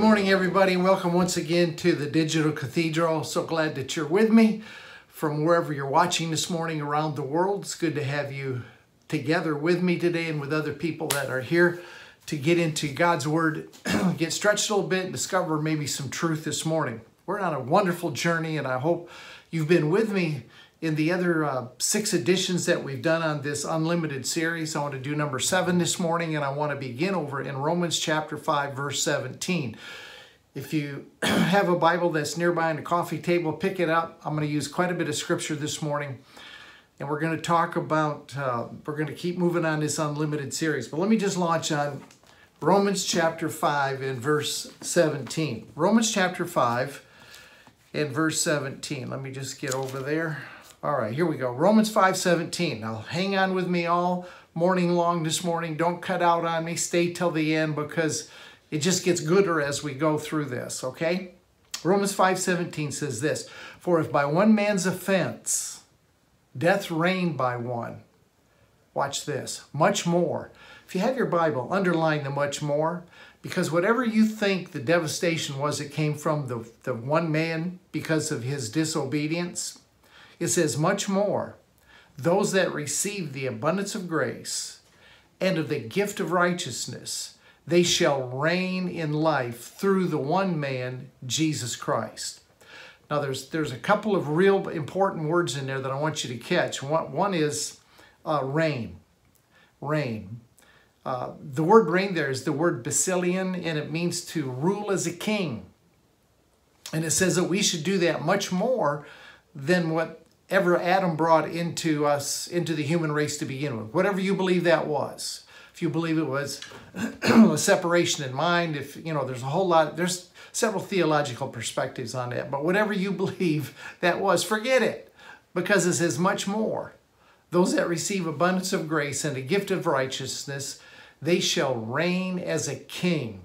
Good morning, everybody, and welcome once again to the Digital Cathedral. So glad that you're with me from wherever you're watching this morning around the world. It's good to have you together with me today and with other people that are here to get into God's Word, get stretched a little bit, and discover maybe some truth this morning. We're on a wonderful journey, and I hope you've been with me in the other uh, six editions that we've done on this unlimited series. I want to do number seven this morning, and I want to begin over in Romans chapter 5, verse 17. If you have a Bible that's nearby on the coffee table, pick it up. I'm going to use quite a bit of scripture this morning. And we're going to talk about, uh, we're going to keep moving on this unlimited series. But let me just launch on Romans chapter 5 and verse 17. Romans chapter 5 and verse 17. Let me just get over there. All right, here we go. Romans 5:17. Now hang on with me all morning long this morning. Don't cut out on me. Stay till the end because it just gets gooder as we go through this, okay? Romans 5:17 says this, "For if by one man's offense death reigned by one." Watch this. Much more. If you have your Bible, underline the much more because whatever you think the devastation was it came from the, the one man because of his disobedience, it says, much more, those that receive the abundance of grace and of the gift of righteousness, they shall reign in life through the one man, Jesus Christ. Now, there's, there's a couple of real important words in there that I want you to catch. One, one is uh, reign. Reign. Uh, the word reign there is the word Basilian, and it means to rule as a king. And it says that we should do that much more than what ever Adam brought into us, into the human race to begin with. Whatever you believe that was. If you believe it was a separation in mind, if, you know, there's a whole lot, there's several theological perspectives on that, but whatever you believe that was, forget it, because it says much more. Those that receive abundance of grace and a gift of righteousness, they shall reign as a king.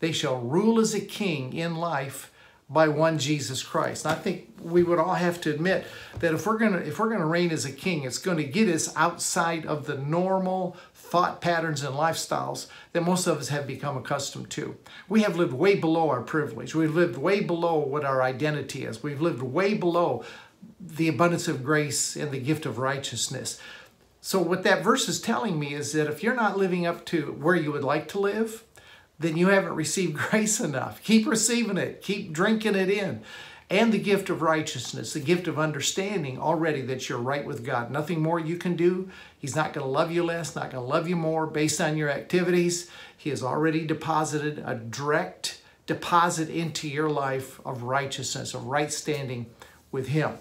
They shall rule as a king in life by one Jesus Christ. And I think we would all have to admit that if we're gonna if we're gonna reign as a king, it's going to get us outside of the normal thought patterns and lifestyles that most of us have become accustomed to. We have lived way below our privilege. We've lived way below what our identity is. We've lived way below the abundance of grace and the gift of righteousness. So what that verse is telling me is that if you're not living up to where you would like to live, then you haven't received grace enough. Keep receiving it, keep drinking it in. And the gift of righteousness, the gift of understanding already that you're right with God. Nothing more you can do. He's not going to love you less, not going to love you more based on your activities. He has already deposited a direct deposit into your life of righteousness, of right standing with Him.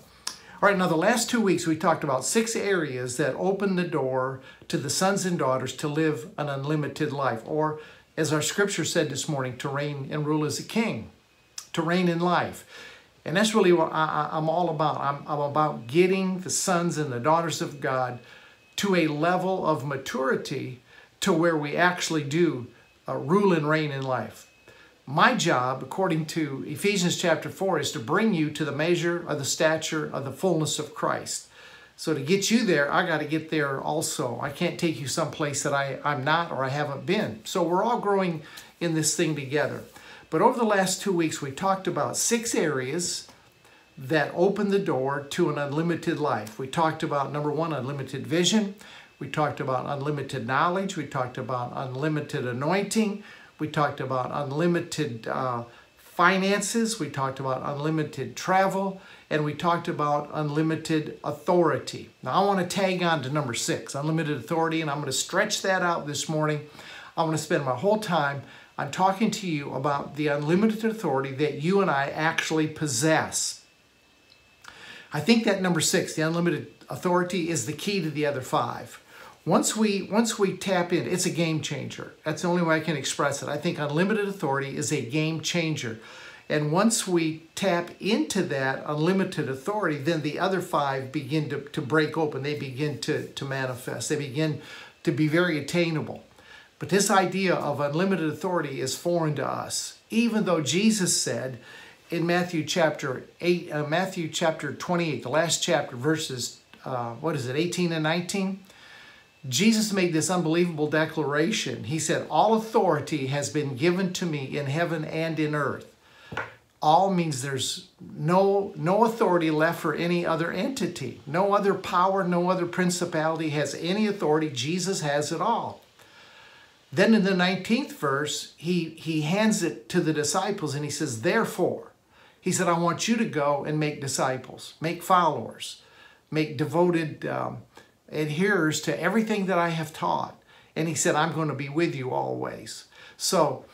All right, now the last two weeks we talked about six areas that open the door to the sons and daughters to live an unlimited life, or as our scripture said this morning, to reign and rule as a king, to reign in life. And that's really what I, am all about. I'm, I'm about getting the sons and the daughters of God to a level of maturity to where we actually do uh, rule and reign in life. My job, according to Ephesians chapter 4, is to bring you to the measure of the stature of the fullness of Christ. So to get you there, I got to get there also. I can't take you someplace that I, I'm not or I haven't been. So we're all growing in this thing together. But over the last two weeks, we talked about six areas that open the door to an unlimited life. We talked about number one, unlimited vision. We talked about unlimited knowledge. We talked about unlimited anointing. We talked about unlimited uh, finances. We talked about unlimited travel and we talked about unlimited authority. Now I want to tag on to number six, unlimited authority, and I'm going to stretch that out this morning. I'm going to spend my whole time on talking to you about the unlimited authority that you and I actually possess. I think that number six, the unlimited authority, is the key to the other five. Once we once we tap in, it's a game changer. That's the only way I can express it. I think unlimited authority is a game changer. And once we tap into that unlimited authority, then the other five begin to, to break open. They begin to, to manifest. They begin to be very attainable. But this idea of unlimited authority is foreign to us. Even though Jesus said in Matthew chapter 8, uh, Matthew chapter 28, the last chapter, verses, uh, what is it, 18 and 19? Jesus made this unbelievable declaration. He said, All authority has been given to me in heaven and in earth. All means there's no, no authority left for any other entity. No other power, no other principality has any authority. Jesus has it all. Then in the 19th verse, he, he hands it to the disciples and he says, Therefore, he said, I want you to go and make disciples, make followers, make devoted um, adherers to everything that I have taught. And he said, I'm going to be with you always. So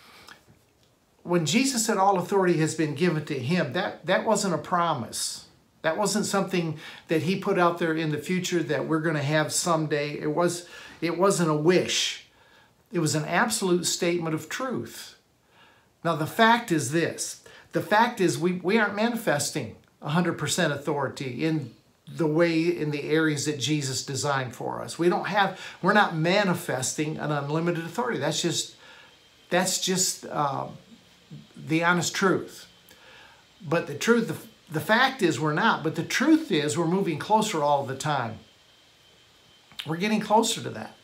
when Jesus said all authority has been given to him, that, that wasn't a promise. That wasn't something that he put out there in the future that we're going to have someday. It, was, it wasn't a wish. It was an absolute statement of truth. Now the fact is this. The fact is we, we aren't manifesting 100% authority in the way in the areas that Jesus designed for us. We don't have, we're not manifesting an unlimited authority. That's just, that's just uh, the honest truth. But the truth, the, the fact is we're not, but the truth is we're moving closer all the time. We're getting closer to that.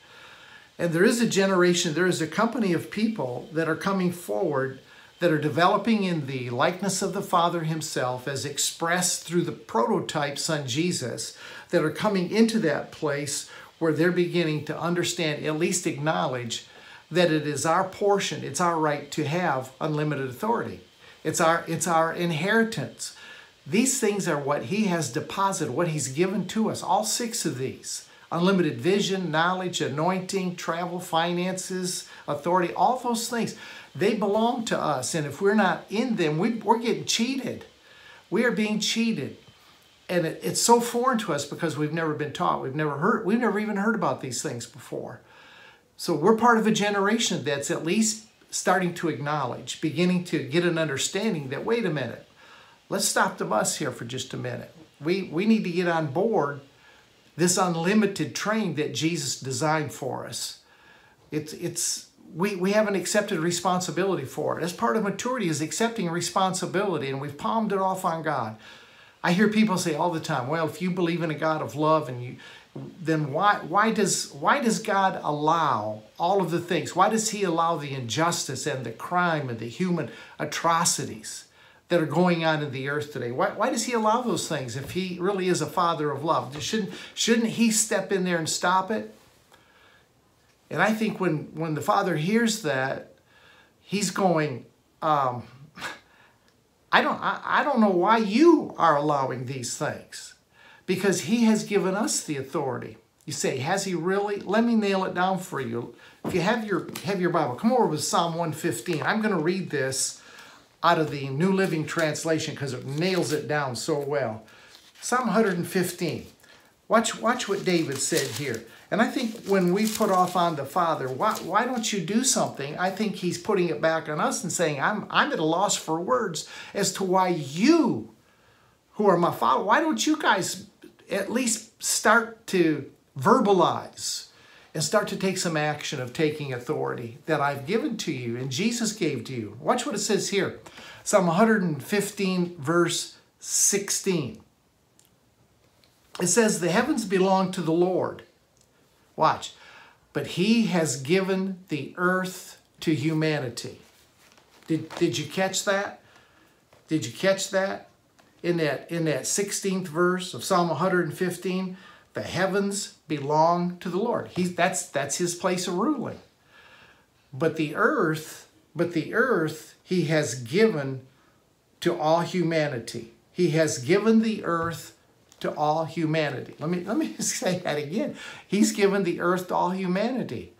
And there is a generation, there is a company of people that are coming forward that are developing in the likeness of the Father himself as expressed through the prototype Son Jesus that are coming into that place where they're beginning to understand, at least acknowledge, that it is our portion, it's our right to have unlimited authority. It's our, it's our inheritance. These things are what He has deposited, what He's given to us, all six of these unlimited vision, knowledge, anointing, travel, finances, authority, all those things. They belong to us. And if we're not in them, we, we're getting cheated. We are being cheated. And it, it's so foreign to us because we've never been taught. We've never heard, we've never even heard about these things before. So we're part of a generation that's at least starting to acknowledge, beginning to get an understanding that, wait a minute, let's stop the bus here for just a minute. We, we need to get on board this unlimited train that Jesus designed for us. It's, it's, we, we haven't accepted responsibility for it. As part of maturity is accepting responsibility, and we've palmed it off on God. I hear people say all the time, well, if you believe in a God of love and you then why why does why does God allow all of the things? Why does he allow the injustice and the crime and the human atrocities that are going on in the earth today? Why, why does he allow those things if he really is a father of love? Shouldn't shouldn't he step in there and stop it? And I think when, when the Father hears that, he's going, um, I, don't, I, I don't know why you are allowing these things. Because he has given us the authority. You say, has he really? Let me nail it down for you. If you have your, have your Bible, come over with Psalm 115. I'm going to read this out of the New Living Translation because it nails it down so well. Psalm 115. Watch, watch what David said here. And I think when we put off on the Father, why, why don't you do something? I think he's putting it back on us and saying, I'm, I'm at a loss for words as to why you, who are my Father, why don't you guys at least start to verbalize and start to take some action of taking authority that I've given to you and Jesus gave to you. Watch what it says here. Psalm 115, verse 16. It says, The heavens belong to the Lord Watch. But he has given the earth to humanity. Did, did you catch that? Did you catch that? In that, in that 16th verse of Psalm 115, the heavens belong to the Lord. He's, that's, that's his place of ruling. But the earth, but the earth he has given to all humanity. He has given the earth to all humanity. Let me, let me say that again. He's given the earth to all humanity.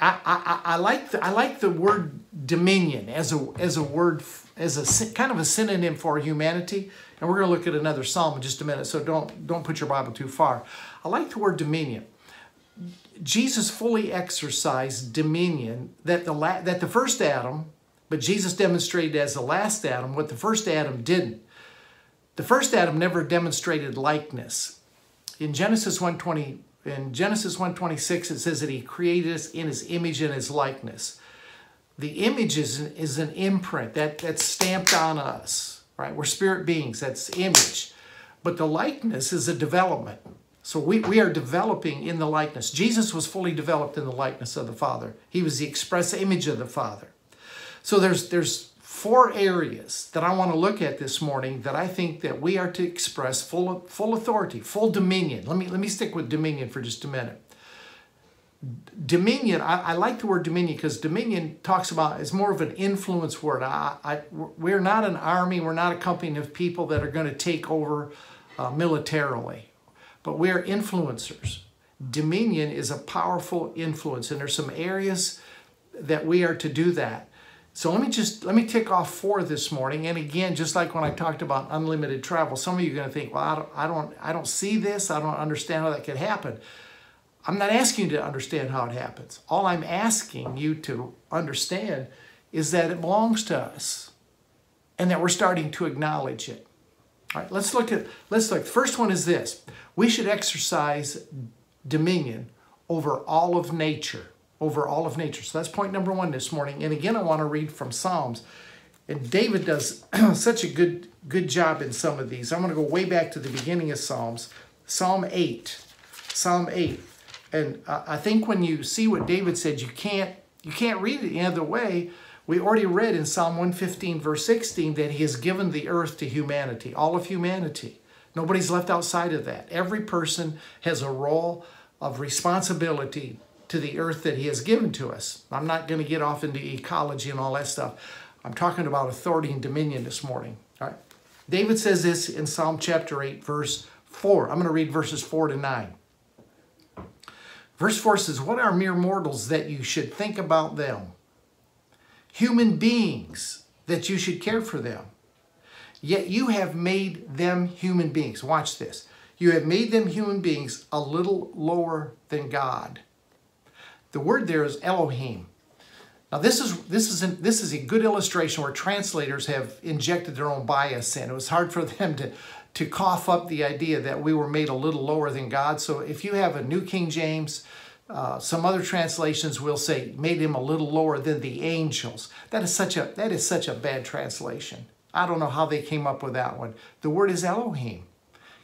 I, I, I, like the, I like the word dominion as a, as a word, as a kind of a synonym for humanity. And we're going to look at another psalm in just a minute, so don't, don't put your Bible too far. I like the word dominion. Jesus fully exercised dominion that the, la- that the first Adam, but Jesus demonstrated as the last Adam what the first Adam didn't. The first Adam never demonstrated likeness. In Genesis 1:20, in Genesis 1:26, it says that he created us in his image and his likeness. The image is, is an imprint that, that's stamped on us, right? We're spirit beings, that's image. But the likeness is a development. So we, we are developing in the likeness. Jesus was fully developed in the likeness of the Father. He was the express image of the Father. So there's there's four areas that I want to look at this morning that I think that we are to express full full authority, full dominion. Let me let me stick with dominion for just a minute. Dominion, I, I like the word dominion because dominion talks about is more of an influence word. I, I, we're not an army, we're not a company of people that are going to take over uh, militarily but we are influencers. Dominion is a powerful influence, and there's some areas that we are to do that. So let me just let me tick off four this morning. And again, just like when I talked about unlimited travel, some of you are going to think, "Well, I don't, I don't, I don't see this. I don't understand how that could happen." I'm not asking you to understand how it happens. All I'm asking you to understand is that it belongs to us, and that we're starting to acknowledge it. All right, let's look at let's look. First one is this. We should exercise dominion over all of nature, over all of nature. So that's point number 1 this morning. And again, I want to read from Psalms. And David does such a good good job in some of these. I'm going to go way back to the beginning of Psalms. Psalm 8. Psalm 8. And I think when you see what David said, you can't you can't read it any other way we already read in Psalm 115, verse 16, that He has given the earth to humanity, all of humanity. Nobody's left outside of that. Every person has a role of responsibility to the earth that He has given to us. I'm not going to get off into ecology and all that stuff. I'm talking about authority and dominion this morning. All right. David says this in Psalm chapter 8, verse 4. I'm going to read verses 4 to 9. Verse 4 says, What are mere mortals that you should think about them? human beings that you should care for them. Yet you have made them human beings. Watch this. You have made them human beings a little lower than God. The word there is Elohim. Now this is this is an, this is a good illustration where translators have injected their own bias in. It was hard for them to to cough up the idea that we were made a little lower than God. So if you have a New King James, uh, some other translations will say made him a little lower than the angels. That is such a that is such a bad translation. I don't know how they came up with that one. The word is Elohim.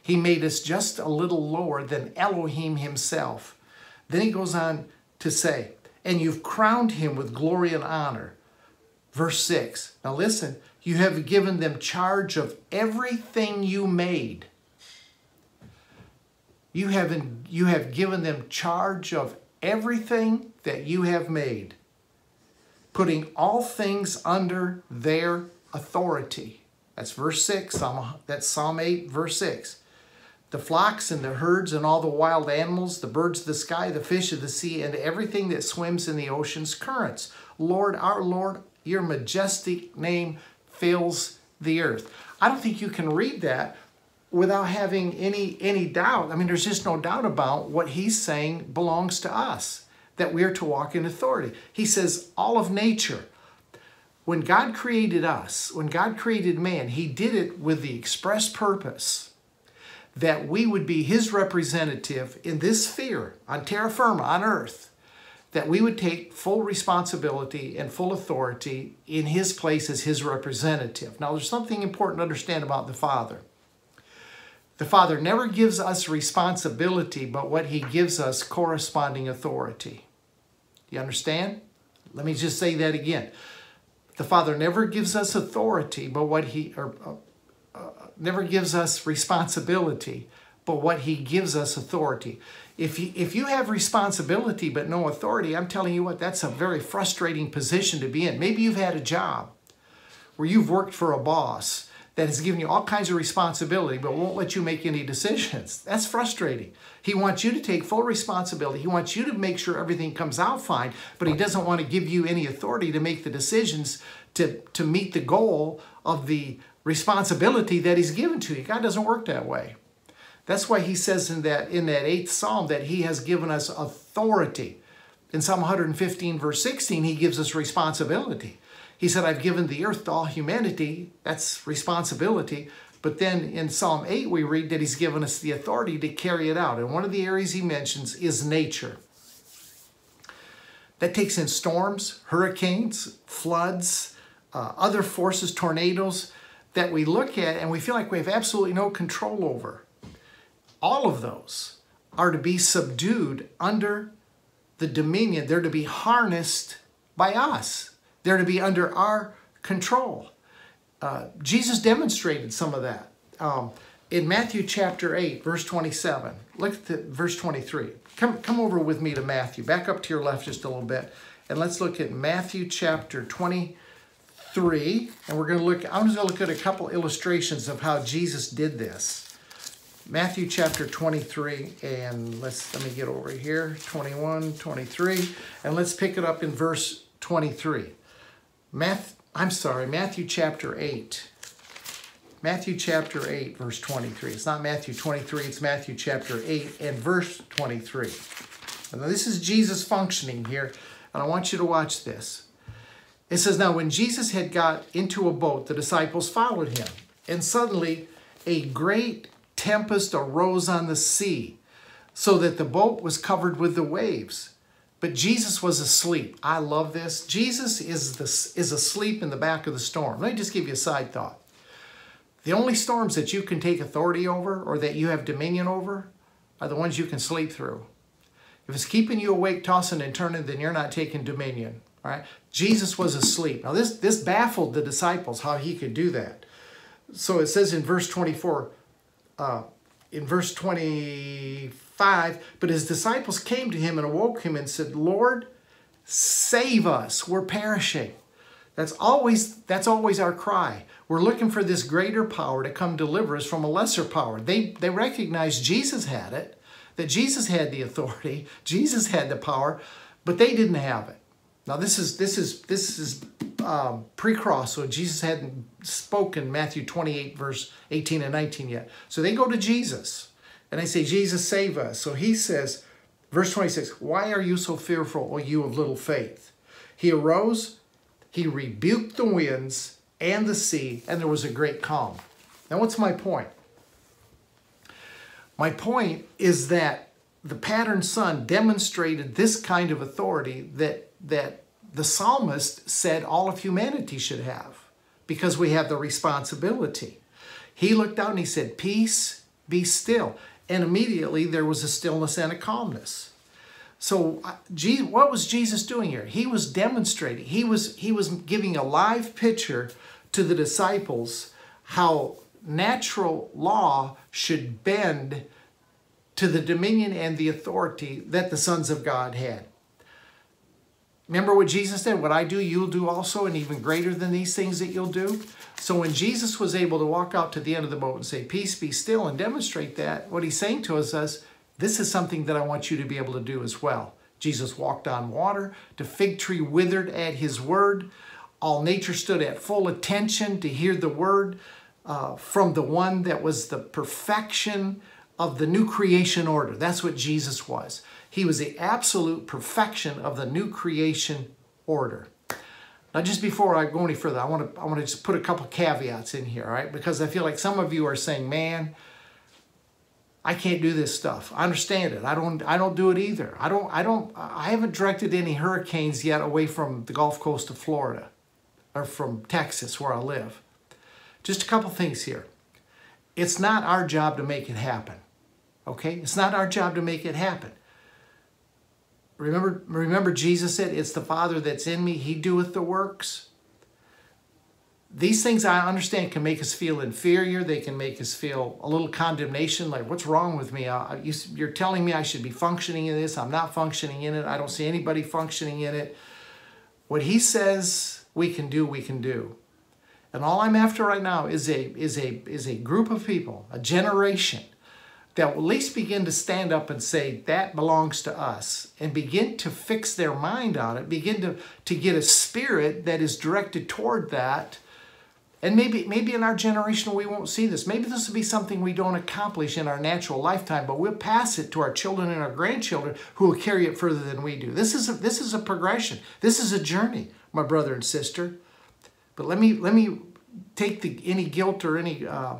He made us just a little lower than Elohim himself. Then he goes on to say, and you've crowned him with glory and honor. Verse 6. Now listen, you have given them charge of everything you made. You have, you have given them charge of everything that you have made, putting all things under their authority. That's verse 6, Psalm, that's Psalm 8, verse 6. The flocks and the herds and all the wild animals, the birds of the sky, the fish of the sea, and everything that swims in the ocean's currents. Lord, our Lord, your majestic name fills the earth. I don't think you can read that without having any any doubt. I mean, there's just no doubt about what he's saying belongs to us, that we are to walk in authority. He says all of nature. When God created us, when God created man, he did it with the express purpose that we would be his representative in this sphere, on terra firma, on earth, that we would take full responsibility and full authority in his place as his representative. Now, there's something important to understand about the Father. The Father never gives us responsibility, but what He gives us corresponding authority. You understand? Let me just say that again. The Father never gives us authority, but what He, or uh, uh, never gives us responsibility, but what He gives us authority. If you, if you have responsibility but no authority, I'm telling you what, that's a very frustrating position to be in. Maybe you've had a job where you've worked for a boss that has given you all kinds of responsibility but won't let you make any decisions. That's frustrating. He wants you to take full responsibility. He wants you to make sure everything comes out fine, but he doesn't want to give you any authority to make the decisions to, to meet the goal of the responsibility that he's given to you. God doesn't work that way. That's why he says in that in that eighth psalm that he has given us authority. In Psalm 115, verse 16, he gives us responsibility. He said, I've given the earth to all humanity. That's responsibility. But then in Psalm 8, we read that he's given us the authority to carry it out. And one of the areas he mentions is nature. That takes in storms, hurricanes, floods, uh, other forces, tornadoes that we look at and we feel like we have absolutely no control over. All of those are to be subdued under the dominion. They're to be harnessed by us. They're to be under our control. Uh, Jesus demonstrated some of that. Um, in Matthew chapter 8, verse 27, look at the, verse 23. Come, come over with me to Matthew. Back up to your left just a little bit. And let's look at Matthew chapter 23. And we're going to look, I'm just going to look at a couple illustrations of how Jesus did this. Matthew chapter 23, and let's let me get over here 21, 23, and let's pick it up in verse 23. Math, I'm sorry, Matthew chapter 8. Matthew chapter 8, verse 23. It's not Matthew 23, it's Matthew chapter 8 and verse 23. And now this is Jesus functioning here, and I want you to watch this. It says, Now when Jesus had got into a boat, the disciples followed him, and suddenly a great tempest arose on the sea, so that the boat was covered with the waves. But Jesus was asleep. I love this. Jesus is, the, is asleep in the back of the storm. Let me just give you a side thought. The only storms that you can take authority over or that you have dominion over are the ones you can sleep through. If it's keeping you awake, tossing and turning, then you're not taking dominion. All right? Jesus was asleep. Now, this, this baffled the disciples how he could do that. So it says in verse 24, uh, in verse 25, but his disciples came to him and awoke him and said, Lord, save us, we're perishing. That's always, that's always our cry. We're looking for this greater power to come deliver us from a lesser power. They, they recognized Jesus had it, that Jesus had the authority, Jesus had the power, but they didn't have it. Now this is this is this is um, pre-cross, so Jesus hadn't spoken Matthew 28 verse 18 and 19 yet. So they go to Jesus and they say, "Jesus, save us." So he says, verse 26, "Why are you so fearful, O you of little faith?" He arose, he rebuked the winds and the sea, and there was a great calm. Now, what's my point? My point is that the pattern son demonstrated this kind of authority that, that the psalmist said all of humanity should have because we have the responsibility. He looked out and he said, Peace, be still. And immediately there was a stillness and a calmness. So uh, what was Jesus doing here? He was demonstrating. He was he was giving a live picture to the disciples how natural law should bend to the dominion and the authority that the sons of God had. Remember what Jesus said, what I do, you'll do also, and even greater than these things that you'll do. So when Jesus was able to walk out to the end of the boat and say, Peace be still, and demonstrate that, what he's saying to us is, This is something that I want you to be able to do as well. Jesus walked on water, the fig tree withered at his word. All nature stood at full attention to hear the word uh, from the one that was the perfection of the new creation order. That's what Jesus was. He was the absolute perfection of the new creation order. Now, just before I go any further, I want to I want to just put a couple caveats in here, all right? Because I feel like some of you are saying, "Man, I can't do this stuff. I understand it. I don't I don't do it either. I don't I don't I haven't directed any hurricanes yet away from the Gulf Coast of Florida or from Texas where I live. Just a couple things here. It's not our job to make it happen. Okay? It's not our job to make it happen. Remember, remember Jesus said, It's the Father that's in me, He doeth the works. These things I understand can make us feel inferior. They can make us feel a little condemnation, like, what's wrong with me? I, you, you're telling me I should be functioning in this. I'm not functioning in it. I don't see anybody functioning in it. What He says we can do, we can do. And all I'm after right now is a, is a, is a group of people, a generation, that will at least begin to stand up and say, that belongs to us, and begin to fix their mind on it, begin to, to get a spirit that is directed toward that. And maybe, maybe in our generation we won't see this. Maybe this will be something we don't accomplish in our natural lifetime, but we'll pass it to our children and our grandchildren who will carry it further than we do. This is a, this is a progression. This is a journey my brother and sister. But let me let me take the, any guilt or any uh,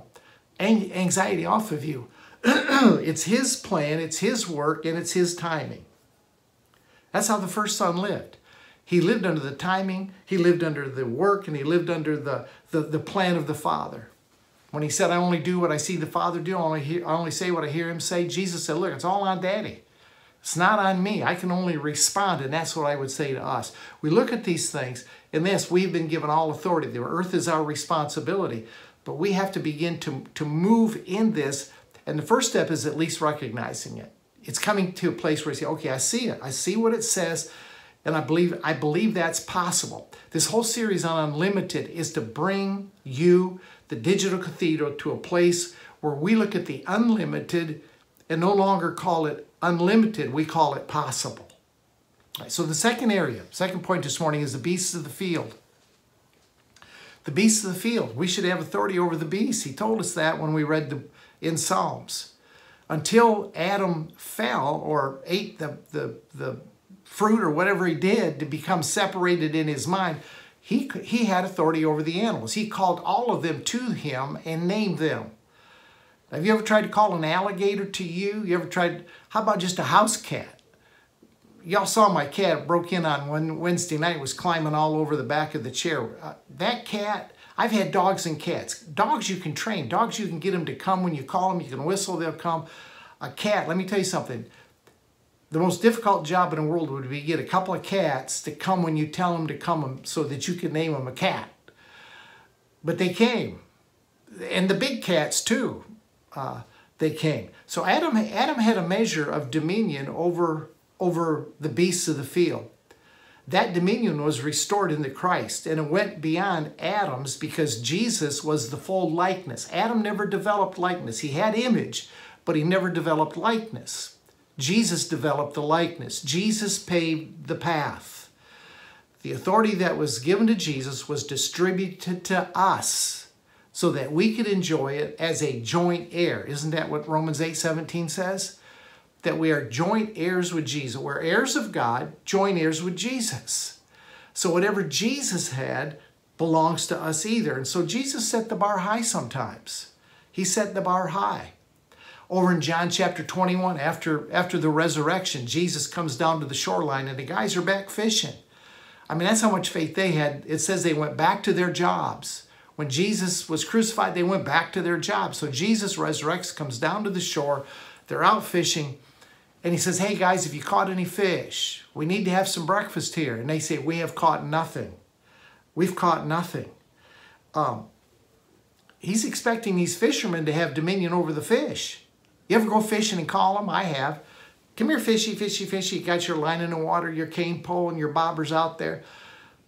anxiety off of you. it's His plan, it's His work, and it's His timing. That's how the first son lived. He lived under the timing, he lived under the work, and he lived under the, the, the plan of the Father. When he said, I only do what I see the Father do, I only, hear, I only say what I hear him say, Jesus said, look, it's all on daddy. It's not on me. I can only respond, and that's what I would say to us. We look at these things, and this, we've been given all authority. The earth is our responsibility, but we have to begin to, to move in this, and the first step is at least recognizing it. It's coming to a place where you say, okay, I see it. I see what it says, and I believe, I believe that's possible. This whole series on Unlimited is to bring you, the Digital Cathedral, to a place where we look at the unlimited and no longer call it unlimited, we call it possible. Right, so the second area, second point this morning is the beasts of the field. The beasts of the field. We should have authority over the beasts. He told us that when we read the, in Psalms. Until Adam fell or ate the, the, the fruit or whatever he did to become separated in his mind, he, he had authority over the animals. He called all of them to him and named them. Have you ever tried to call an alligator to you? You ever tried, how about just a house cat? Y'all saw my cat broke in on one Wednesday night, was climbing all over the back of the chair. Uh, that cat, I've had dogs and cats. Dogs you can train. Dogs you can get them to come when you call them. You can whistle, they'll come. A cat, let me tell you something. The most difficult job in the world would be to get a couple of cats to come when you tell them to come so that you can name them a cat. But they came. And the big cats too uh, they came. So Adam, Adam had a measure of dominion over, over the beasts of the field. That dominion was restored in the Christ, and it went beyond Adam's because Jesus was the full likeness. Adam never developed likeness. He had image, but he never developed likeness. Jesus developed the likeness. Jesus paved the path. The authority that was given to Jesus was distributed to us so that we could enjoy it as a joint heir. Isn't that what Romans 8 17 says? That we are joint heirs with Jesus. We're heirs of God, joint heirs with Jesus. So whatever Jesus had belongs to us either. And so Jesus set the bar high sometimes. He set the bar high. Over in John chapter 21, after, after the resurrection, Jesus comes down to the shoreline and the guys are back fishing. I mean, that's how much faith they had. It says they went back to their jobs. When Jesus was crucified, they went back to their jobs. So Jesus resurrects, comes down to the shore. They're out fishing. And he says, Hey guys, have you caught any fish? We need to have some breakfast here. And they say, We have caught nothing. We've caught nothing. Um, he's expecting these fishermen to have dominion over the fish. You ever go fishing and call them? I have. Come here, fishy, fishy, fishy. You got your line in the water, your cane pole, and your bobbers out there.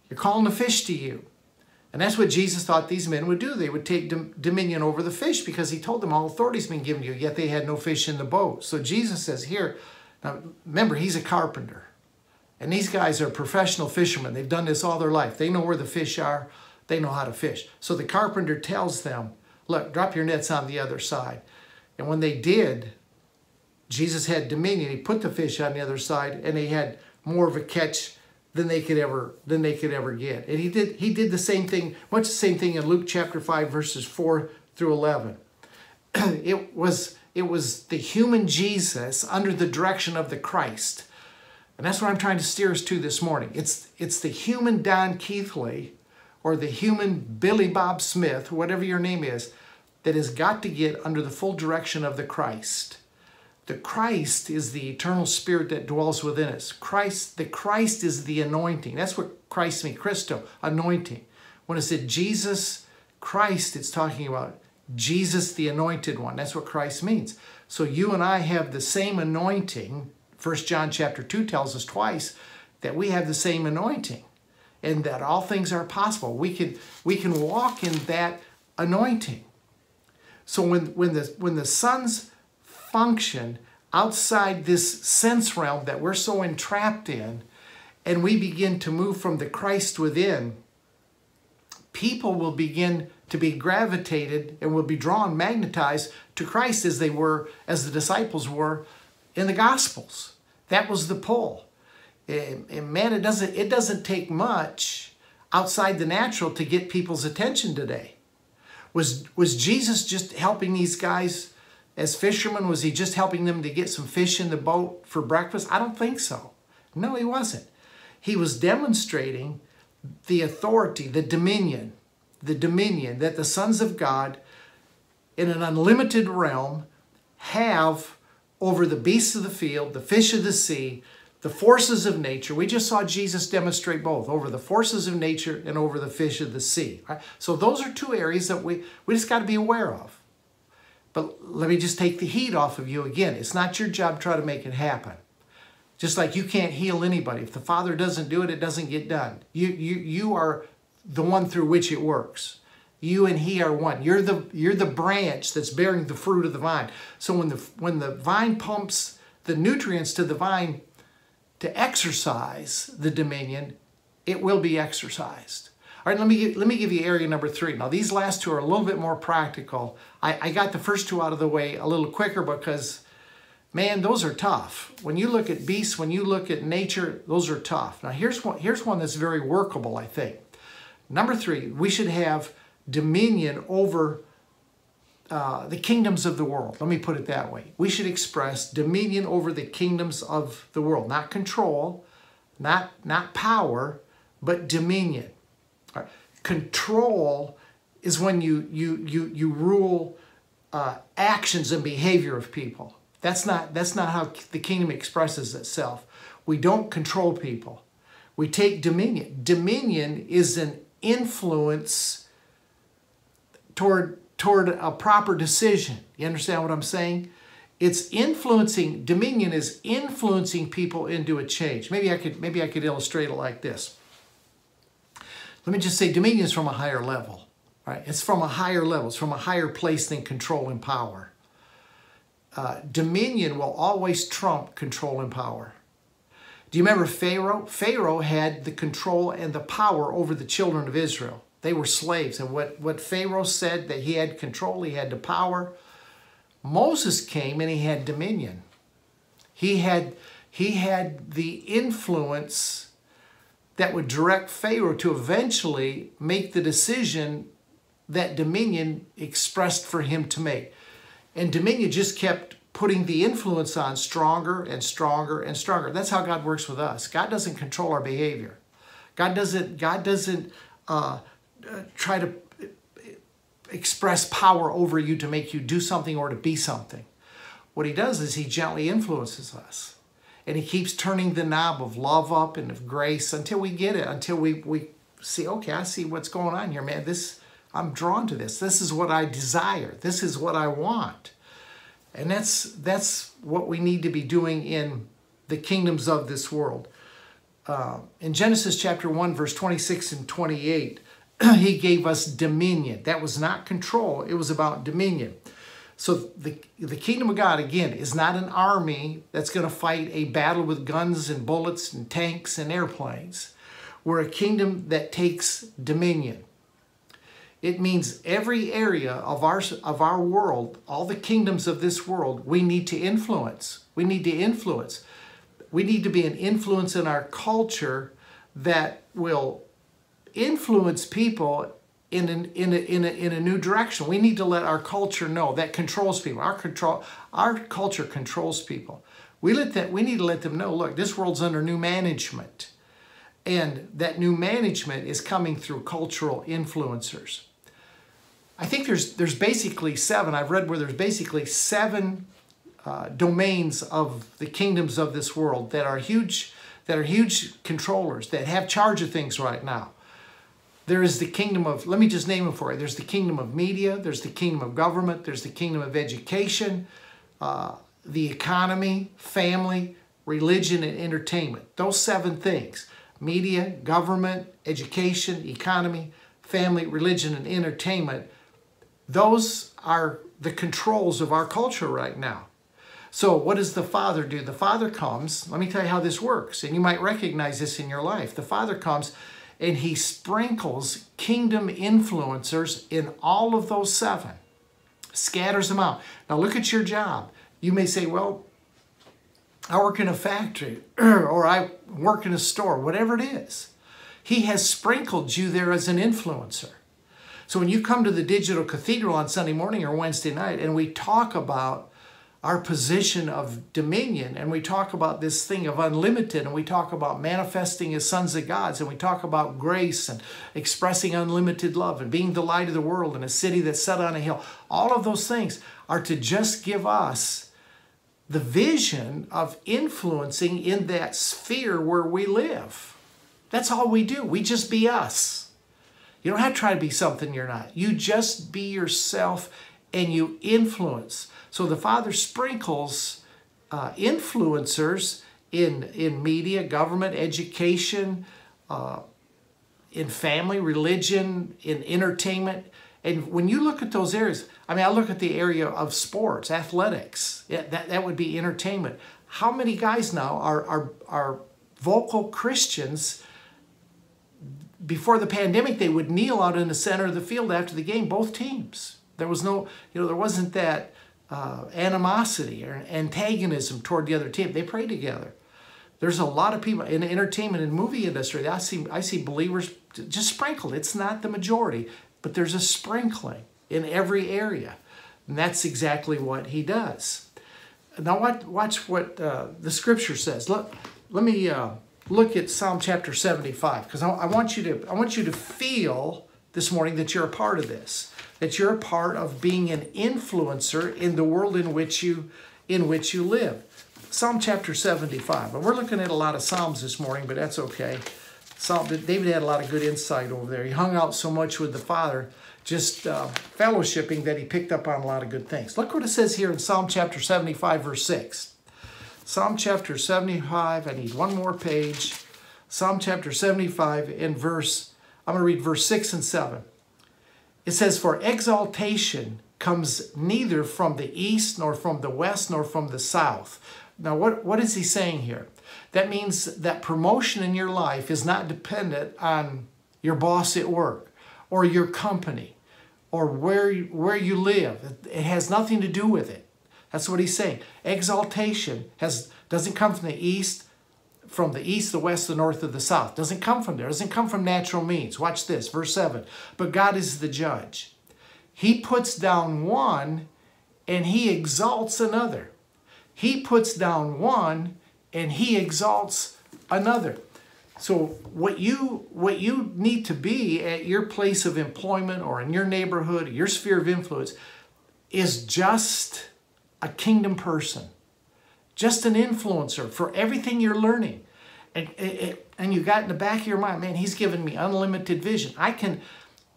You're calling the fish to you. And that's what Jesus thought these men would do. They would take dominion over the fish because he told them all authority's been given to you, yet they had no fish in the boat. So Jesus says here, now remember, he's a carpenter. And these guys are professional fishermen. They've done this all their life. They know where the fish are. They know how to fish. So the carpenter tells them, look, drop your nets on the other side. And when they did, Jesus had dominion. He put the fish on the other side and they had more of a catch than they could ever than they could ever get. And he did he did the same thing, much the same thing in Luke chapter 5 verses 4 through 11. it was it was the human Jesus under the direction of the Christ. And that's what I'm trying to steer us to this morning. It's it's the human Don Keithley or the human Billy Bob Smith, whatever your name is, that has got to get under the full direction of the Christ. The Christ is the eternal spirit that dwells within us. Christ, the Christ is the anointing. That's what Christ means, Christo, anointing. When it said Jesus Christ, it's talking about Jesus the anointed one. That's what Christ means. So you and I have the same anointing. First John chapter 2 tells us twice that we have the same anointing and that all things are possible. We can we can walk in that anointing. So when when the when the sons function outside this sense realm that we're so entrapped in, and we begin to move from the Christ within, people will begin to be gravitated and will be drawn, magnetized to Christ as they were, as the disciples were in the Gospels. That was the pull. And, man, it doesn't, it doesn't take much outside the natural to get people's attention today. Was, was Jesus just helping these guys as fishermen? Was he just helping them to get some fish in the boat for breakfast? I don't think so. No, he wasn't. He was demonstrating the authority, the dominion, the dominion that the sons of God in an unlimited realm have over the beasts of the field, the fish of the sea, the forces of nature. We just saw Jesus demonstrate both over the forces of nature and over the fish of the sea. Right? So those are two areas that we, we just got to be aware of. But let me just take the heat off of you again. It's not your job to try to make it happen. Just like you can't heal anybody. If the Father doesn't do it, it doesn't get done. You, you, you are the one through which it works. You and he are one. You're the, you're the branch that's bearing the fruit of the vine. So when the, when the vine pumps the nutrients to the vine to exercise the dominion, it will be exercised. All right, let me, let me give you area number three. Now, these last two are a little bit more practical. I, I got the first two out of the way a little quicker because, man, those are tough. When you look at beasts, when you look at nature, those are tough. Now, here's one, here's one that's very workable, I think. Number three, we should have dominion over uh, the kingdoms of the world. Let me put it that way. We should express dominion over the kingdoms of the world, not control, not, not power, but dominion. Control is when you, you, you, you rule uh, actions and behavior of people. That's not, that's not how the kingdom expresses itself. We don't control people. We take dominion. Dominion is an influence toward, toward a proper decision. You understand what I'm saying? It's influencing, dominion is influencing people into a change. Maybe I could, maybe I could illustrate it like this. Let me just say dominion is from a higher level, right? It's from a higher level. It's from a higher place than control and power. Uh, dominion will always trump control and power. Do you remember Pharaoh? Pharaoh had the control and the power over the children of Israel. They were slaves. And what, what Pharaoh said that he had control, he had the power. Moses came and he had dominion. He had, he had the influence that would direct Pharaoh to eventually make the decision that dominion expressed for him to make. And dominion just kept putting the influence on stronger and stronger and stronger. That's how God works with us. God doesn't control our behavior. God doesn't, God doesn't uh, try to express power over you to make you do something or to be something. What he does is he gently influences us. And he keeps turning the knob of love up and of grace until we get it, until we, we see, okay, I see what's going on here, man. This I'm drawn to this. This is what I desire. This is what I want. And that's that's what we need to be doing in the kingdoms of this world. Uh, in Genesis chapter 1, verse 26 and 28, he gave us dominion. That was not control, it was about dominion. So the, the kingdom of God, again, is not an army that's going to fight a battle with guns and bullets and tanks and airplanes. We're a kingdom that takes dominion. It means every area of our, of our world, all the kingdoms of this world, we need to influence. We need to influence. We need to be an influence in our culture that will influence people in, an, in, a, in, a, in a new direction. We need to let our culture know that controls people. Our, control, our culture controls people. We, let that, we need to let them know, look, this world's under new management. And that new management is coming through cultural influencers. I think there's, there's basically seven. I've read where there's basically seven uh, domains of the kingdoms of this world that are huge, that are huge controllers, that have charge of things right now. There is the kingdom of, let me just name them for you. There's the kingdom of media, there's the kingdom of government, there's the kingdom of education, uh, the economy, family, religion, and entertainment. Those seven things media, government, education, economy, family, religion, and entertainment those are the controls of our culture right now. So, what does the Father do? The Father comes, let me tell you how this works, and you might recognize this in your life. The Father comes and he sprinkles kingdom influencers in all of those seven, scatters them out. Now look at your job. You may say, well, I work in a factory or I work in a store, whatever it is. He has sprinkled you there as an influencer. So when you come to the Digital Cathedral on Sunday morning or Wednesday night and we talk about our position of dominion and we talk about this thing of unlimited and we talk about manifesting as sons of gods and we talk about grace and expressing unlimited love and being the light of the world and a city that's set on a hill. All of those things are to just give us the vision of influencing in that sphere where we live. That's all we do. We just be us. You don't have to try to be something you're not. You just be yourself and you influence so the Father sprinkles uh, influencers in, in media, government, education, uh, in family, religion, in entertainment. And when you look at those areas, I mean, I look at the area of sports, athletics, yeah, that, that would be entertainment. How many guys now are, are, are vocal Christians? Before the pandemic, they would kneel out in the center of the field after the game, both teams. There was no, you know, there wasn't that uh, animosity or antagonism toward the other team. They pray together. There's a lot of people in the entertainment and movie industry. I see I see believers just sprinkled. It's not the majority, but there's a sprinkling in every area, and that's exactly what he does. Now, watch, watch what uh, the scripture says. Look, let me uh, look at Psalm chapter 75 because I, I want you to I want you to feel this morning that you're a part of this that you're a part of being an influencer in the world in which you in which you live. Psalm chapter 75. And we're looking at a lot of Psalms this morning, but that's okay. Psalm, David had a lot of good insight over there. He hung out so much with the Father, just uh, fellowshipping, that he picked up on a lot of good things. Look what it says here in Psalm chapter 75, verse 6. Psalm chapter 75, I need one more page. Psalm chapter 75 in verse, I'm going to read verse 6 and 7. It says, For exaltation comes neither from the east, nor from the west, nor from the south. Now, what, what is he saying here? That means that promotion in your life is not dependent on your boss at work or your company or where, where you live. It has nothing to do with it. That's what he's saying. Exaltation has, doesn't come from the east, from the east, the west, the north, or the south. Doesn't come from there. Doesn't come from natural means. Watch this, verse 7. But God is the judge. He puts down one and he exalts another. He puts down one and he exalts another. So what you what you need to be at your place of employment or in your neighborhood, your sphere of influence is just a kingdom person just an influencer for everything you're learning. And, and you got in the back of your mind, man, he's given me unlimited vision. I can,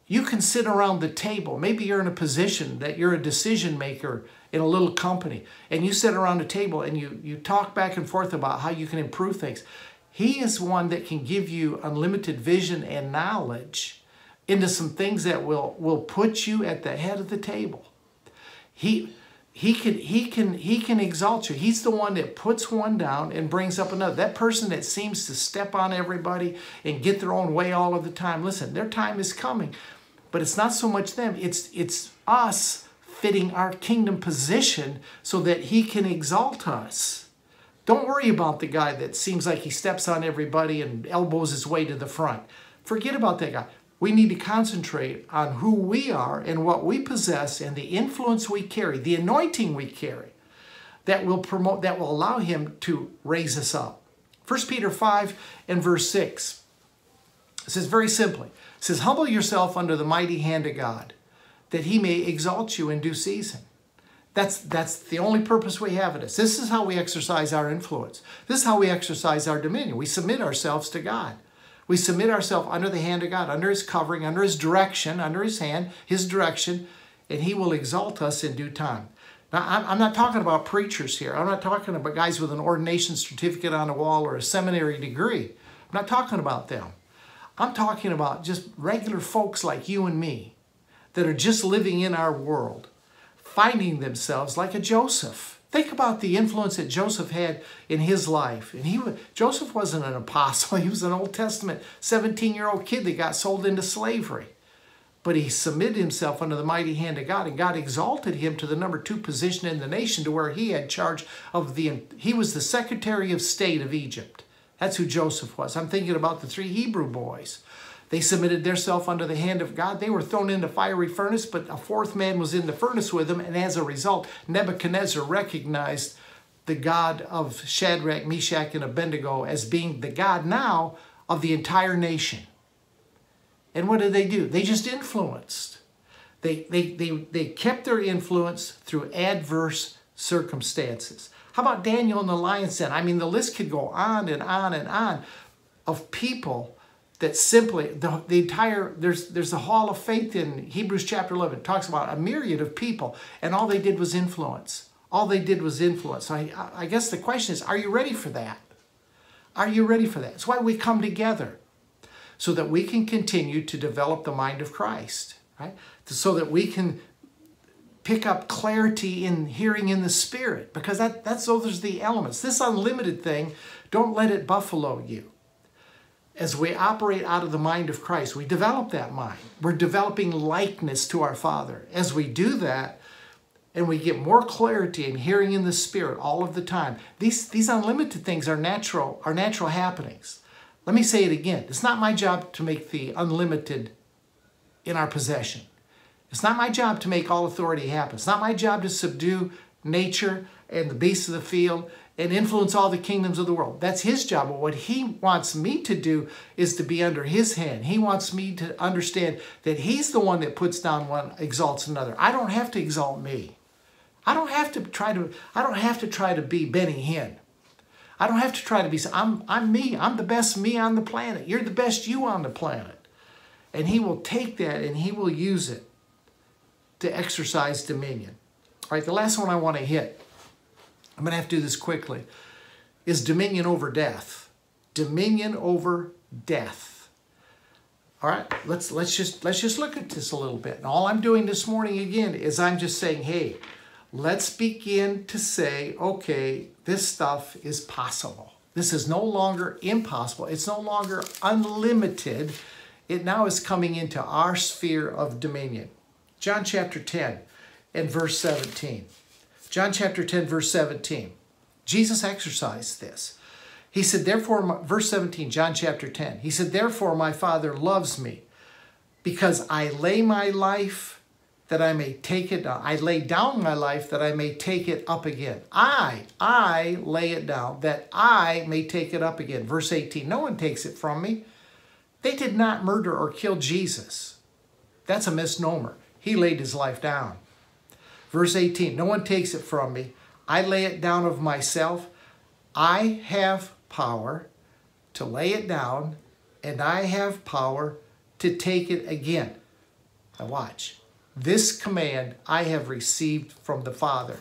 you can sit around the table. Maybe you're in a position that you're a decision maker in a little company and you sit around a table and you, you talk back and forth about how you can improve things. He is one that can give you unlimited vision and knowledge into some things that will, will put you at the head of the table. He, he can he can he can exalt you. He's the one that puts one down and brings up another. That person that seems to step on everybody and get their own way all of the time. Listen their time is coming but it's not so much them. It's it's us fitting our kingdom position so that he can exalt us. Don't worry about the guy that seems like he steps on everybody and elbows his way to the front. Forget about that guy we need to concentrate on who we are and what we possess and the influence we carry, the anointing we carry that will promote, that will allow him to raise us up. 1 Peter 5 and verse 6 it says very simply, says, Humble yourself under the mighty hand of God, that he may exalt you in due season. That's, that's the only purpose we have in this. This is how we exercise our influence. This is how we exercise our dominion. We submit ourselves to God. We submit ourselves under the hand of God, under His covering, under His direction, under His hand, His direction, and He will exalt us in due time. Now, I'm not talking about preachers here. I'm not talking about guys with an ordination certificate on the wall or a seminary degree. I'm not talking about them. I'm talking about just regular folks like you and me that are just living in our world, finding themselves like a Joseph Think about the influence that Joseph had in his life. And he Joseph wasn't an apostle. He was an Old Testament 17-year-old kid that got sold into slavery. But he submitted himself under the mighty hand of God, and God exalted him to the number two position in the nation to where he had charge of the, he was the Secretary of State of Egypt. That's who Joseph was. I'm thinking about the three Hebrew boys. They submitted themselves under the hand of God. They were thrown into fiery furnace, but a fourth man was in the furnace with them. And as a result, Nebuchadnezzar recognized the God of Shadrach, Meshach, and Abednego as being the God now of the entire nation. And what did they do? They just influenced. They, they, they, they kept their influence through adverse circumstances. How about Daniel and the lion's den? I mean, the list could go on and on and on of people that simply the, the entire there's there's the hall of faith in hebrews chapter 11 it talks about a myriad of people and all they did was influence. All they did was influence. So I, I guess the question is are you ready for that? Are you ready for that? It's why we come together so that we can continue to develop the mind of christ right? So that we can pick up clarity in hearing in the spirit because that that's those are the elements. This unlimited thing don't let it buffalo you as we operate out of the mind of Christ, we develop that mind. We're developing likeness to our Father. As we do that, and we get more clarity and hearing in the Spirit all of the time, these, these unlimited things are natural, are natural happenings. Let me say it again. It's not my job to make the unlimited in our possession. It's not my job to make all authority happen. It's not my job to subdue nature and the beasts of the field and influence all the kingdoms of the world. That's his job. But what he wants me to do is to be under his hand. He wants me to understand that he's the one that puts down one, exalts another. I don't have to exalt me. I don't have to try to, I don't have to try to be Benny Hinn. I don't have to try to be, I'm, I'm me. I'm the best me on the planet. You're the best you on the planet. And he will take that and he will use it to exercise dominion. All right, the last one I want to hit I'm going to have to do this quickly, is dominion over death. Dominion over death. All right, let's let's just let's just look at this a little bit. And all I'm doing this morning again is I'm just saying, hey, let's begin to say, okay, this stuff is possible. This is no longer impossible. It's no longer unlimited. It now is coming into our sphere of dominion. John chapter 10 and verse 17. John chapter 10, verse 17. Jesus exercised this. He said, therefore, verse 17, John chapter 10, he said, therefore my Father loves me because I lay my life that I may take it down. I lay down my life that I may take it up again. I, I lay it down that I may take it up again. Verse 18, no one takes it from me. They did not murder or kill Jesus. That's a misnomer. He laid his life down. Verse 18, no one takes it from me. I lay it down of myself. I have power to lay it down, and I have power to take it again. Now watch. This command I have received from the Father.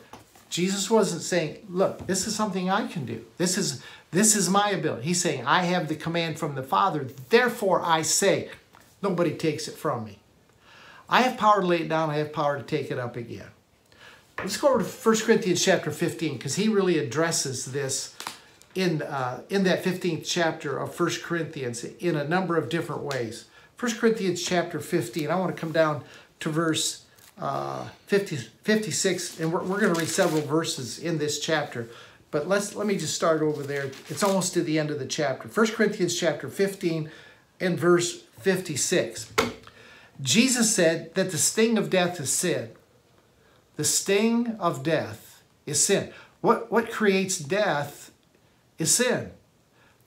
Jesus wasn't saying, look, this is something I can do. This is, this is my ability. He's saying, I have the command from the Father. Therefore I say, nobody takes it from me. I have power to lay it down. I have power to take it up again. Let's go over to 1 Corinthians chapter 15 because he really addresses this in, uh, in that 15th chapter of 1 Corinthians in a number of different ways. 1 Corinthians chapter 15, I want to come down to verse uh, 50, 56, and we're, we're going to read several verses in this chapter. But let's let me just start over there. It's almost to the end of the chapter. 1 Corinthians chapter 15 and verse 56. Jesus said that the sting of death is sin. The sting of death is sin. What, what creates death is sin.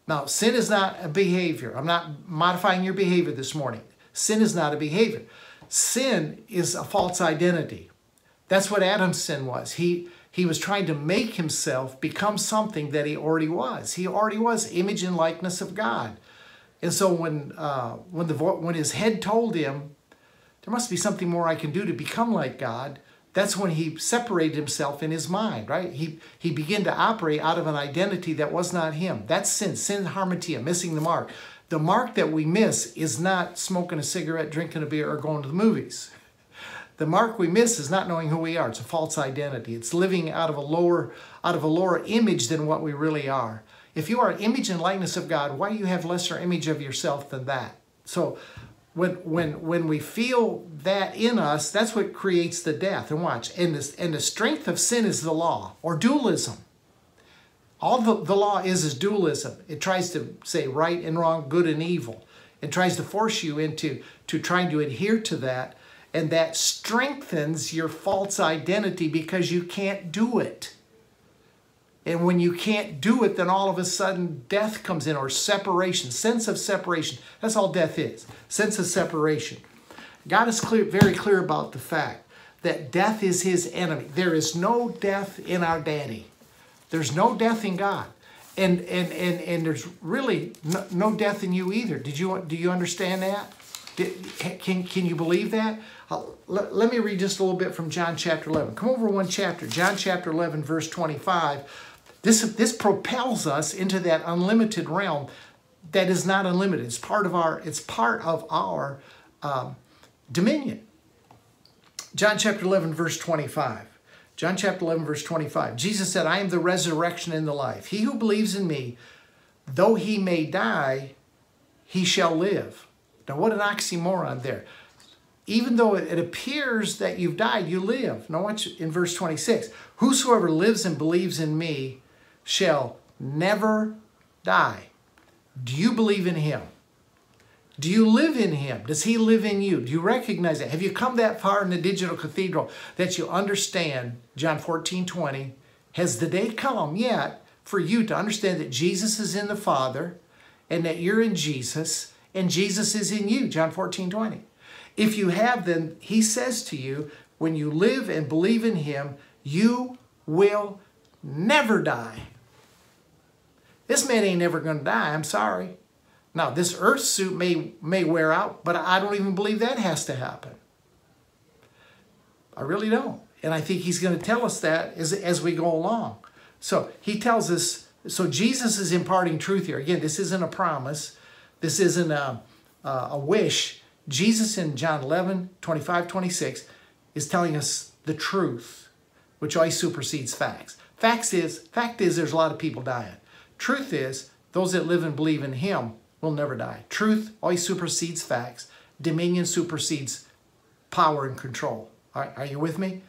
Now, sin is not a behavior. I'm not modifying your behavior this morning. Sin is not a behavior. Sin is a false identity. That's what Adam's sin was. He, he was trying to make himself become something that he already was. He already was image and likeness of God. And so when, uh, when, the, when his head told him, there must be something more I can do to become like God, that's when he separated himself in his mind, right? He, he began to operate out of an identity that was not him. That's sin, sin hamartia, missing the mark. The mark that we miss is not smoking a cigarette, drinking a beer, or going to the movies. The mark we miss is not knowing who we are. It's a false identity. It's living out of a lower, out of a lower image than what we really are. If you are an image and likeness of God, why do you have lesser image of yourself than that? So when when when we feel that in us, that's what creates the death. And watch, and this and the strength of sin is the law or dualism. All the, the law is is dualism. It tries to say right and wrong, good and evil. and tries to force you into to trying to adhere to that. And that strengthens your false identity because you can't do it. And when you can't do it, then all of a sudden death comes in or separation, sense of separation. That's all death is sense of separation. God is clear, very clear about the fact that death is his enemy. There is no death in our daddy. There's no death in God. And, and, and, and there's really no, no death in you either. Did you, do you understand that? Did, can, can you believe that? Uh, let, let me read just a little bit from John chapter 11. Come over one chapter. John chapter 11, verse 25. This, this propels us into that unlimited realm that is not unlimited. It's part of our, it's part of our um, dominion. John chapter 11, verse 25. John chapter 11, verse 25. Jesus said, I am the resurrection and the life. He who believes in me, though he may die, he shall live. Now, what an oxymoron there. Even though it appears that you've died, you live. Now, watch in verse 26. Whosoever lives and believes in me shall never die. Do you believe in him? Do you live in him? Does he live in you? Do you recognize that? Have you come that far in the digital cathedral that you understand John 14, 20? Has the day come yet for you to understand that Jesus is in the Father and that you're in Jesus and Jesus is in you? John 14, 20. If you have, then he says to you, when you live and believe in him, you will never die. This man ain't never going to die. I'm sorry. Now, this earth suit may, may wear out, but I don't even believe that has to happen. I really don't. And I think he's going to tell us that as, as we go along. So he tells us, so Jesus is imparting truth here. Again, this isn't a promise. This isn't a, a wish. Jesus in John 11, 25, 26 is telling us the truth, which always supersedes facts. Facts is, fact is there's a lot of people dying. Truth is, those that live and believe in him will never die. Truth always supersedes facts. Dominion supersedes power and control. Are, are you with me?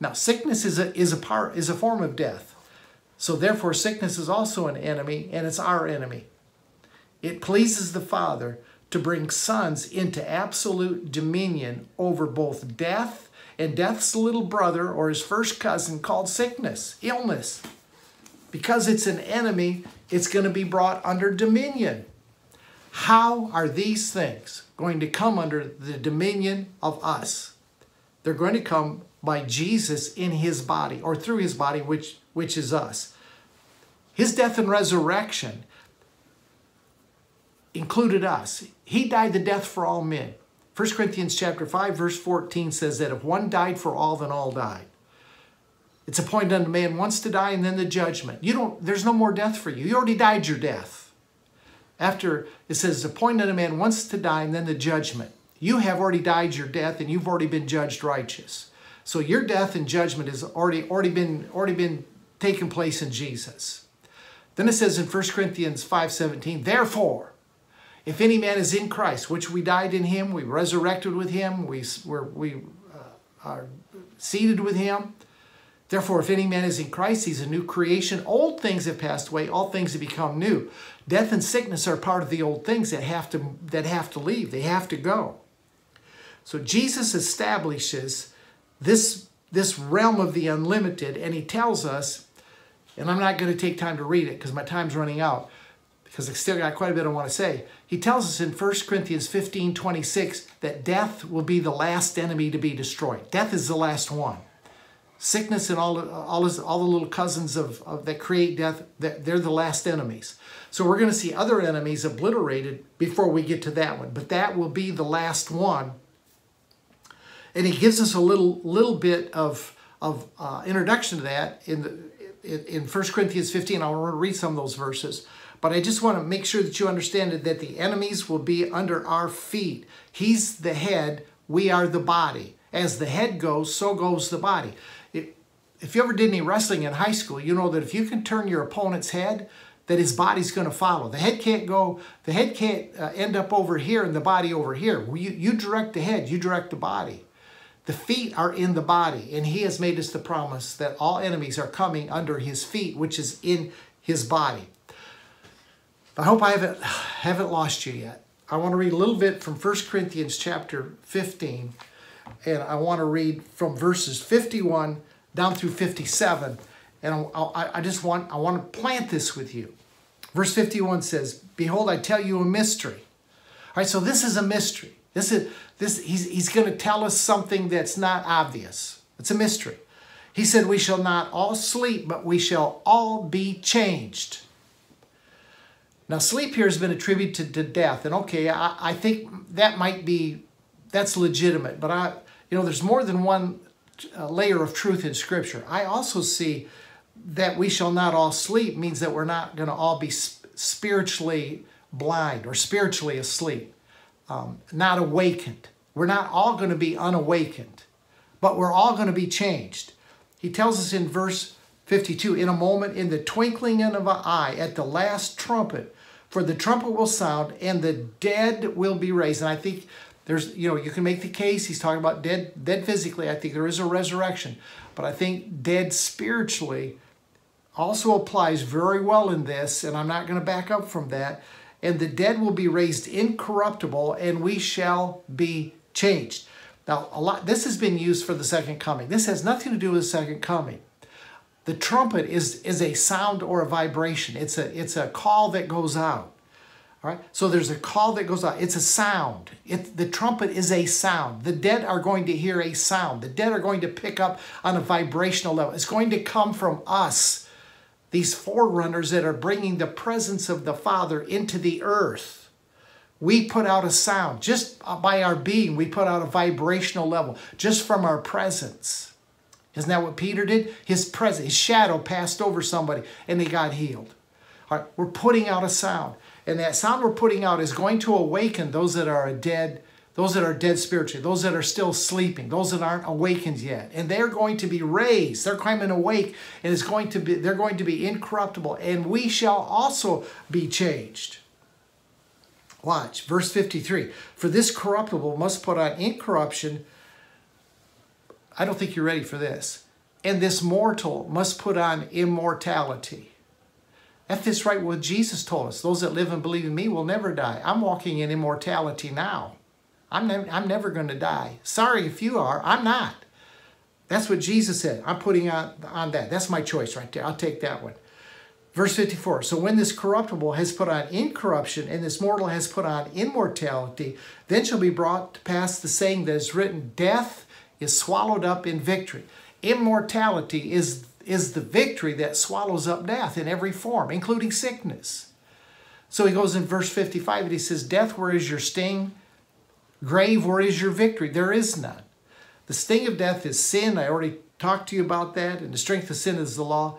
Now, sickness is a, is, a part, is a form of death. So therefore, sickness is also an enemy, and it's our enemy. It pleases the Father to bring sons into absolute dominion over both death and death's little brother or his first cousin called sickness, illness. Because it's an enemy, it's going to be brought under dominion. How are these things going to come under the dominion of us? They're going to come by Jesus in his body or through his body, which, which is us. His death and resurrection included us. He died the death for all men. 1 Corinthians chapter 5 verse 14 says that if one died for all, then all died. It's appointed unto man once to die and then the judgment. You don't, there's no more death for you. You already died your death. After it says, appointed a man once to die and then the judgment. You have already died your death and you've already been judged righteous. So your death and judgment has already, already, been, already been taken place in Jesus. Then it says in 1 Corinthians 5.17, Therefore, if any man is in Christ, which we died in him, we resurrected with him, we, we uh, are seated with him. Therefore, if any man is in Christ, he's a new creation. Old things have passed away, all things have become new. Death and sickness are part of the old things that have to, that have to leave. They have to go. So Jesus establishes this, this realm of the unlimited, and he tells us, and I'm not going to take time to read it because my time's running out, because I still got quite a bit I want to say. He tells us in 1 Corinthians 15, 26 that death will be the last enemy to be destroyed. Death is the last one. Sickness and all, all, his, all the little cousins of, of that create death, they're the last enemies. So we're going to see other enemies obliterated before we get to that one. But that will be the last one. And he gives us a little little bit of, of uh, introduction to that in, the, in, in 1 Corinthians 15. I want to read some of those verses. But I just want to make sure that you understand that the enemies will be under our feet. He's the head, we are the body. As the head goes, so goes the body. If you ever did any wrestling in high school, you know that if you can turn your opponent's head, that his body's going to follow. The head can't go, the head can't uh, end up over here and the body over here. You, you direct the head, you direct the body. The feet are in the body, and he has made us the promise that all enemies are coming under his feet, which is in his body. I hope I haven't, haven't lost you yet. I want to read a little bit from 1 Corinthians chapter 15, and I want to read from verses 51 down through 57. And I, I just want I want to plant this with you. Verse 51 says, Behold, I tell you a mystery. All right, so this is a mystery. This is this he's he's going to tell us something that's not obvious. It's a mystery. He said, We shall not all sleep, but we shall all be changed. Now, sleep here has been attributed to death. And okay, I, I think that might be, that's legitimate. But I, you know, there's more than one uh, layer of truth in Scripture. I also see that we shall not all sleep means that we're not going to all be spiritually blind or spiritually asleep, um, not awakened. We're not all going to be unawakened, but we're all going to be changed. He tells us in verse 52 in a moment, in the twinkling of an eye, at the last trumpet, for the trumpet will sound and the dead will be raised. And I think there's, you know, you can make the case. He's talking about dead, dead physically. I think there is a resurrection, but I think dead spiritually also applies very well in this, and I'm not going to back up from that. And the dead will be raised incorruptible, and we shall be changed. Now, a lot this has been used for the second coming. This has nothing to do with the second coming. The trumpet is, is a sound or a vibration. It's a, it's a call that goes out. So there's a call that goes out. It's a sound. It, the trumpet is a sound. The dead are going to hear a sound. The dead are going to pick up on a vibrational level. It's going to come from us, these forerunners that are bringing the presence of the Father into the earth. We put out a sound. Just by our being, we put out a vibrational level, just from our presence. Isn't that what Peter did? His presence, his shadow passed over somebody and they got healed. All right, we're putting out a sound. And that sound we're putting out is going to awaken those that are dead, those that are dead spiritually, those that are still sleeping, those that aren't awakened yet. And they're going to be raised. They're coming awake and it's going to be they're going to be incorruptible. And we shall also be changed. Watch, verse 53. For this corruptible must put on incorruption I don't think you're ready for this. And this mortal must put on immortality. That fits right with what Jesus told us. Those that live and believe in me will never die. I'm walking in immortality now. I'm, ne I'm never going to die. Sorry if you are. I'm not. That's what Jesus said. I'm putting on, on that. That's my choice right there. I'll take that one. Verse 54 So when this corruptible has put on incorruption and this mortal has put on immortality, then shall be brought to pass the saying that is written Death is swallowed up in victory. Immortality is, is the victory that swallows up death in every form, including sickness. So he goes in verse 55 and he says, Death, where is your sting? Grave, where is your victory? There is none. The sting of death is sin. I already talked to you about that. And the strength of sin is the law.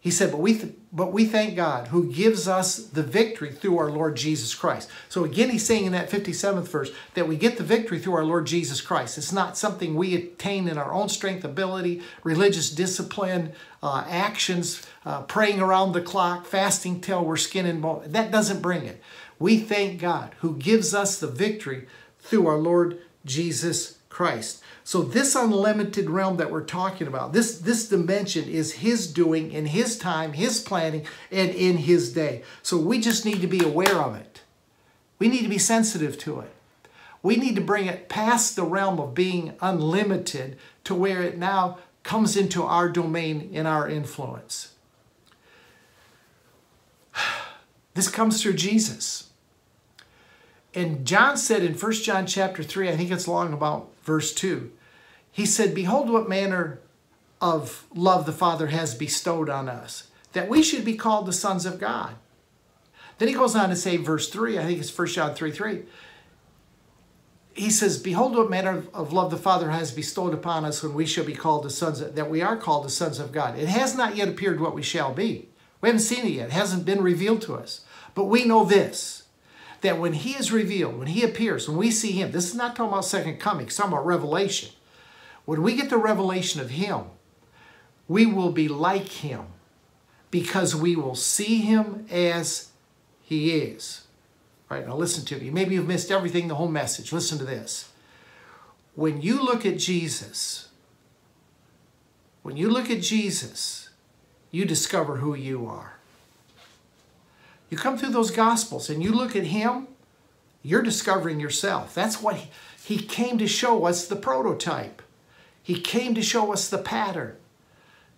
He said, but we, but we thank God who gives us the victory through our Lord Jesus Christ. So again, he's saying in that 57th verse that we get the victory through our Lord Jesus Christ. It's not something we attain in our own strength, ability, religious discipline, uh, actions, uh, praying around the clock, fasting till we're skin and bone. That doesn't bring it. We thank God who gives us the victory through our Lord Jesus Christ. So this unlimited realm that we're talking about, this, this dimension is his doing in his time, his planning, and in his day. So we just need to be aware of it. We need to be sensitive to it. We need to bring it past the realm of being unlimited to where it now comes into our domain in our influence. This comes through Jesus. And John said in 1 John chapter 3, I think it's long about verse 2, he said, Behold what manner of love the Father has bestowed on us, that we should be called the sons of God. Then he goes on to say, verse 3, I think it's 1 John 3 3. He says, Behold what manner of love the Father has bestowed upon us when we shall be called the sons, of, that we are called the sons of God. It has not yet appeared what we shall be. We haven't seen it yet. It hasn't been revealed to us. But we know this that when he is revealed, when he appears, when we see him, this is not talking about second coming, it's talking about revelation. When we get the revelation of him, we will be like him because we will see him as he is. Right, now listen to me. Maybe you've missed everything, the whole message. Listen to this. When you look at Jesus, when you look at Jesus, you discover who you are. You come through those Gospels and you look at Him You're discovering yourself. That's what he, he came to show us the prototype. He came to show us the pattern.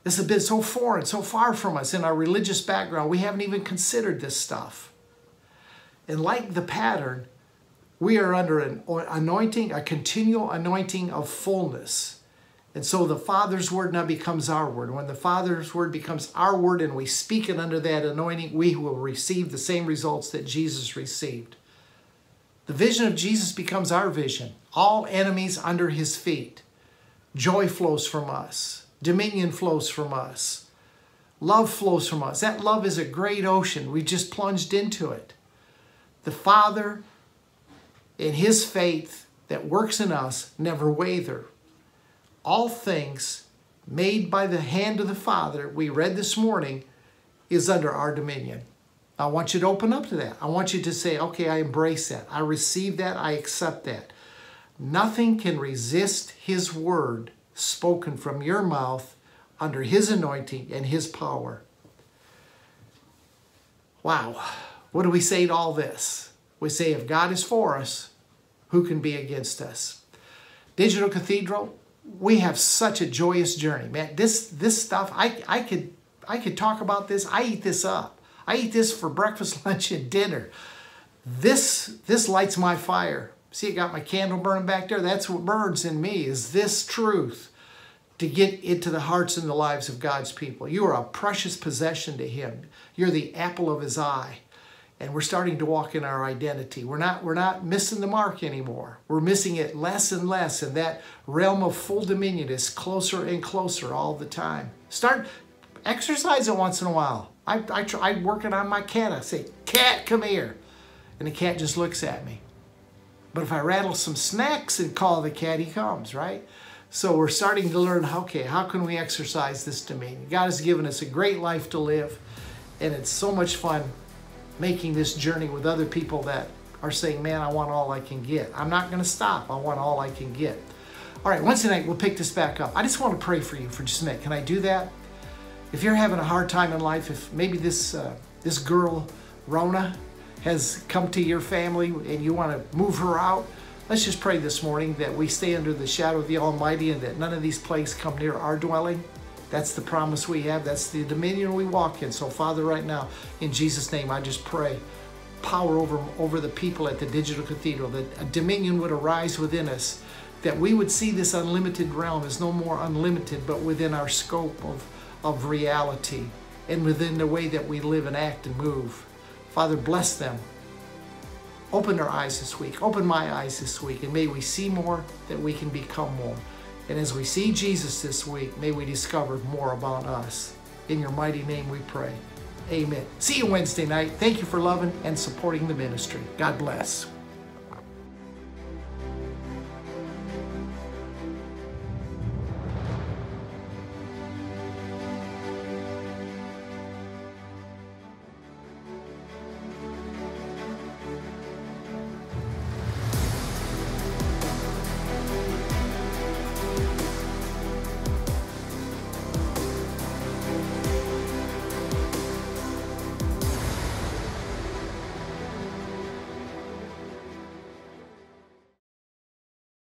This has been so foreign, so far from us in our religious background. We haven't even considered this stuff. And like the pattern, we are under an anointing, a continual anointing of fullness. And so the Father's word now becomes our word. When the Father's word becomes our word and we speak it under that anointing, we will receive the same results that Jesus received. The vision of Jesus becomes our vision. All enemies under his feet. Joy flows from us. Dominion flows from us. Love flows from us. That love is a great ocean. We just plunged into it. The Father in his faith that works in us never waver all things made by the hand of the Father, we read this morning, is under our dominion. I want you to open up to that. I want you to say, okay, I embrace that. I receive that. I accept that. Nothing can resist His word spoken from your mouth under His anointing and His power. Wow. What do we say to all this? We say, if God is for us, who can be against us? Digital Cathedral, we have such a joyous journey, man. This this stuff, I I could I could talk about this. I eat this up. I eat this for breakfast, lunch, and dinner. This this lights my fire. See, I got my candle burning back there. That's what burns in me is this truth to get into the hearts and the lives of God's people. You are a precious possession to Him. You're the apple of His eye and we're starting to walk in our identity. We're not, we're not missing the mark anymore. We're missing it less and less, and that realm of full dominion is closer and closer all the time. Start exercising once in a while. I, I tried working on my cat. I say, cat, come here. And the cat just looks at me. But if I rattle some snacks and call the cat, he comes, right? So we're starting to learn, okay, how can we exercise this dominion? God has given us a great life to live, and it's so much fun making this journey with other people that are saying, man, I want all I can get. I'm not going to stop. I want all I can get. All right, Wednesday night, we'll pick this back up. I just want to pray for you for just a minute. Can I do that? If you're having a hard time in life, if maybe this, uh, this girl, Rona, has come to your family and you want to move her out, let's just pray this morning that we stay under the shadow of the Almighty and that none of these plagues come near our dwelling. That's the promise we have. That's the dominion we walk in. So, Father, right now, in Jesus' name, I just pray power over, over the people at the Digital Cathedral, that a dominion would arise within us, that we would see this unlimited realm as no more unlimited, but within our scope of, of reality and within the way that we live and act and move. Father, bless them. Open their eyes this week. Open my eyes this week. And may we see more, that we can become more. And as we see Jesus this week, may we discover more about us. In your mighty name we pray. Amen. See you Wednesday night. Thank you for loving and supporting the ministry. God bless.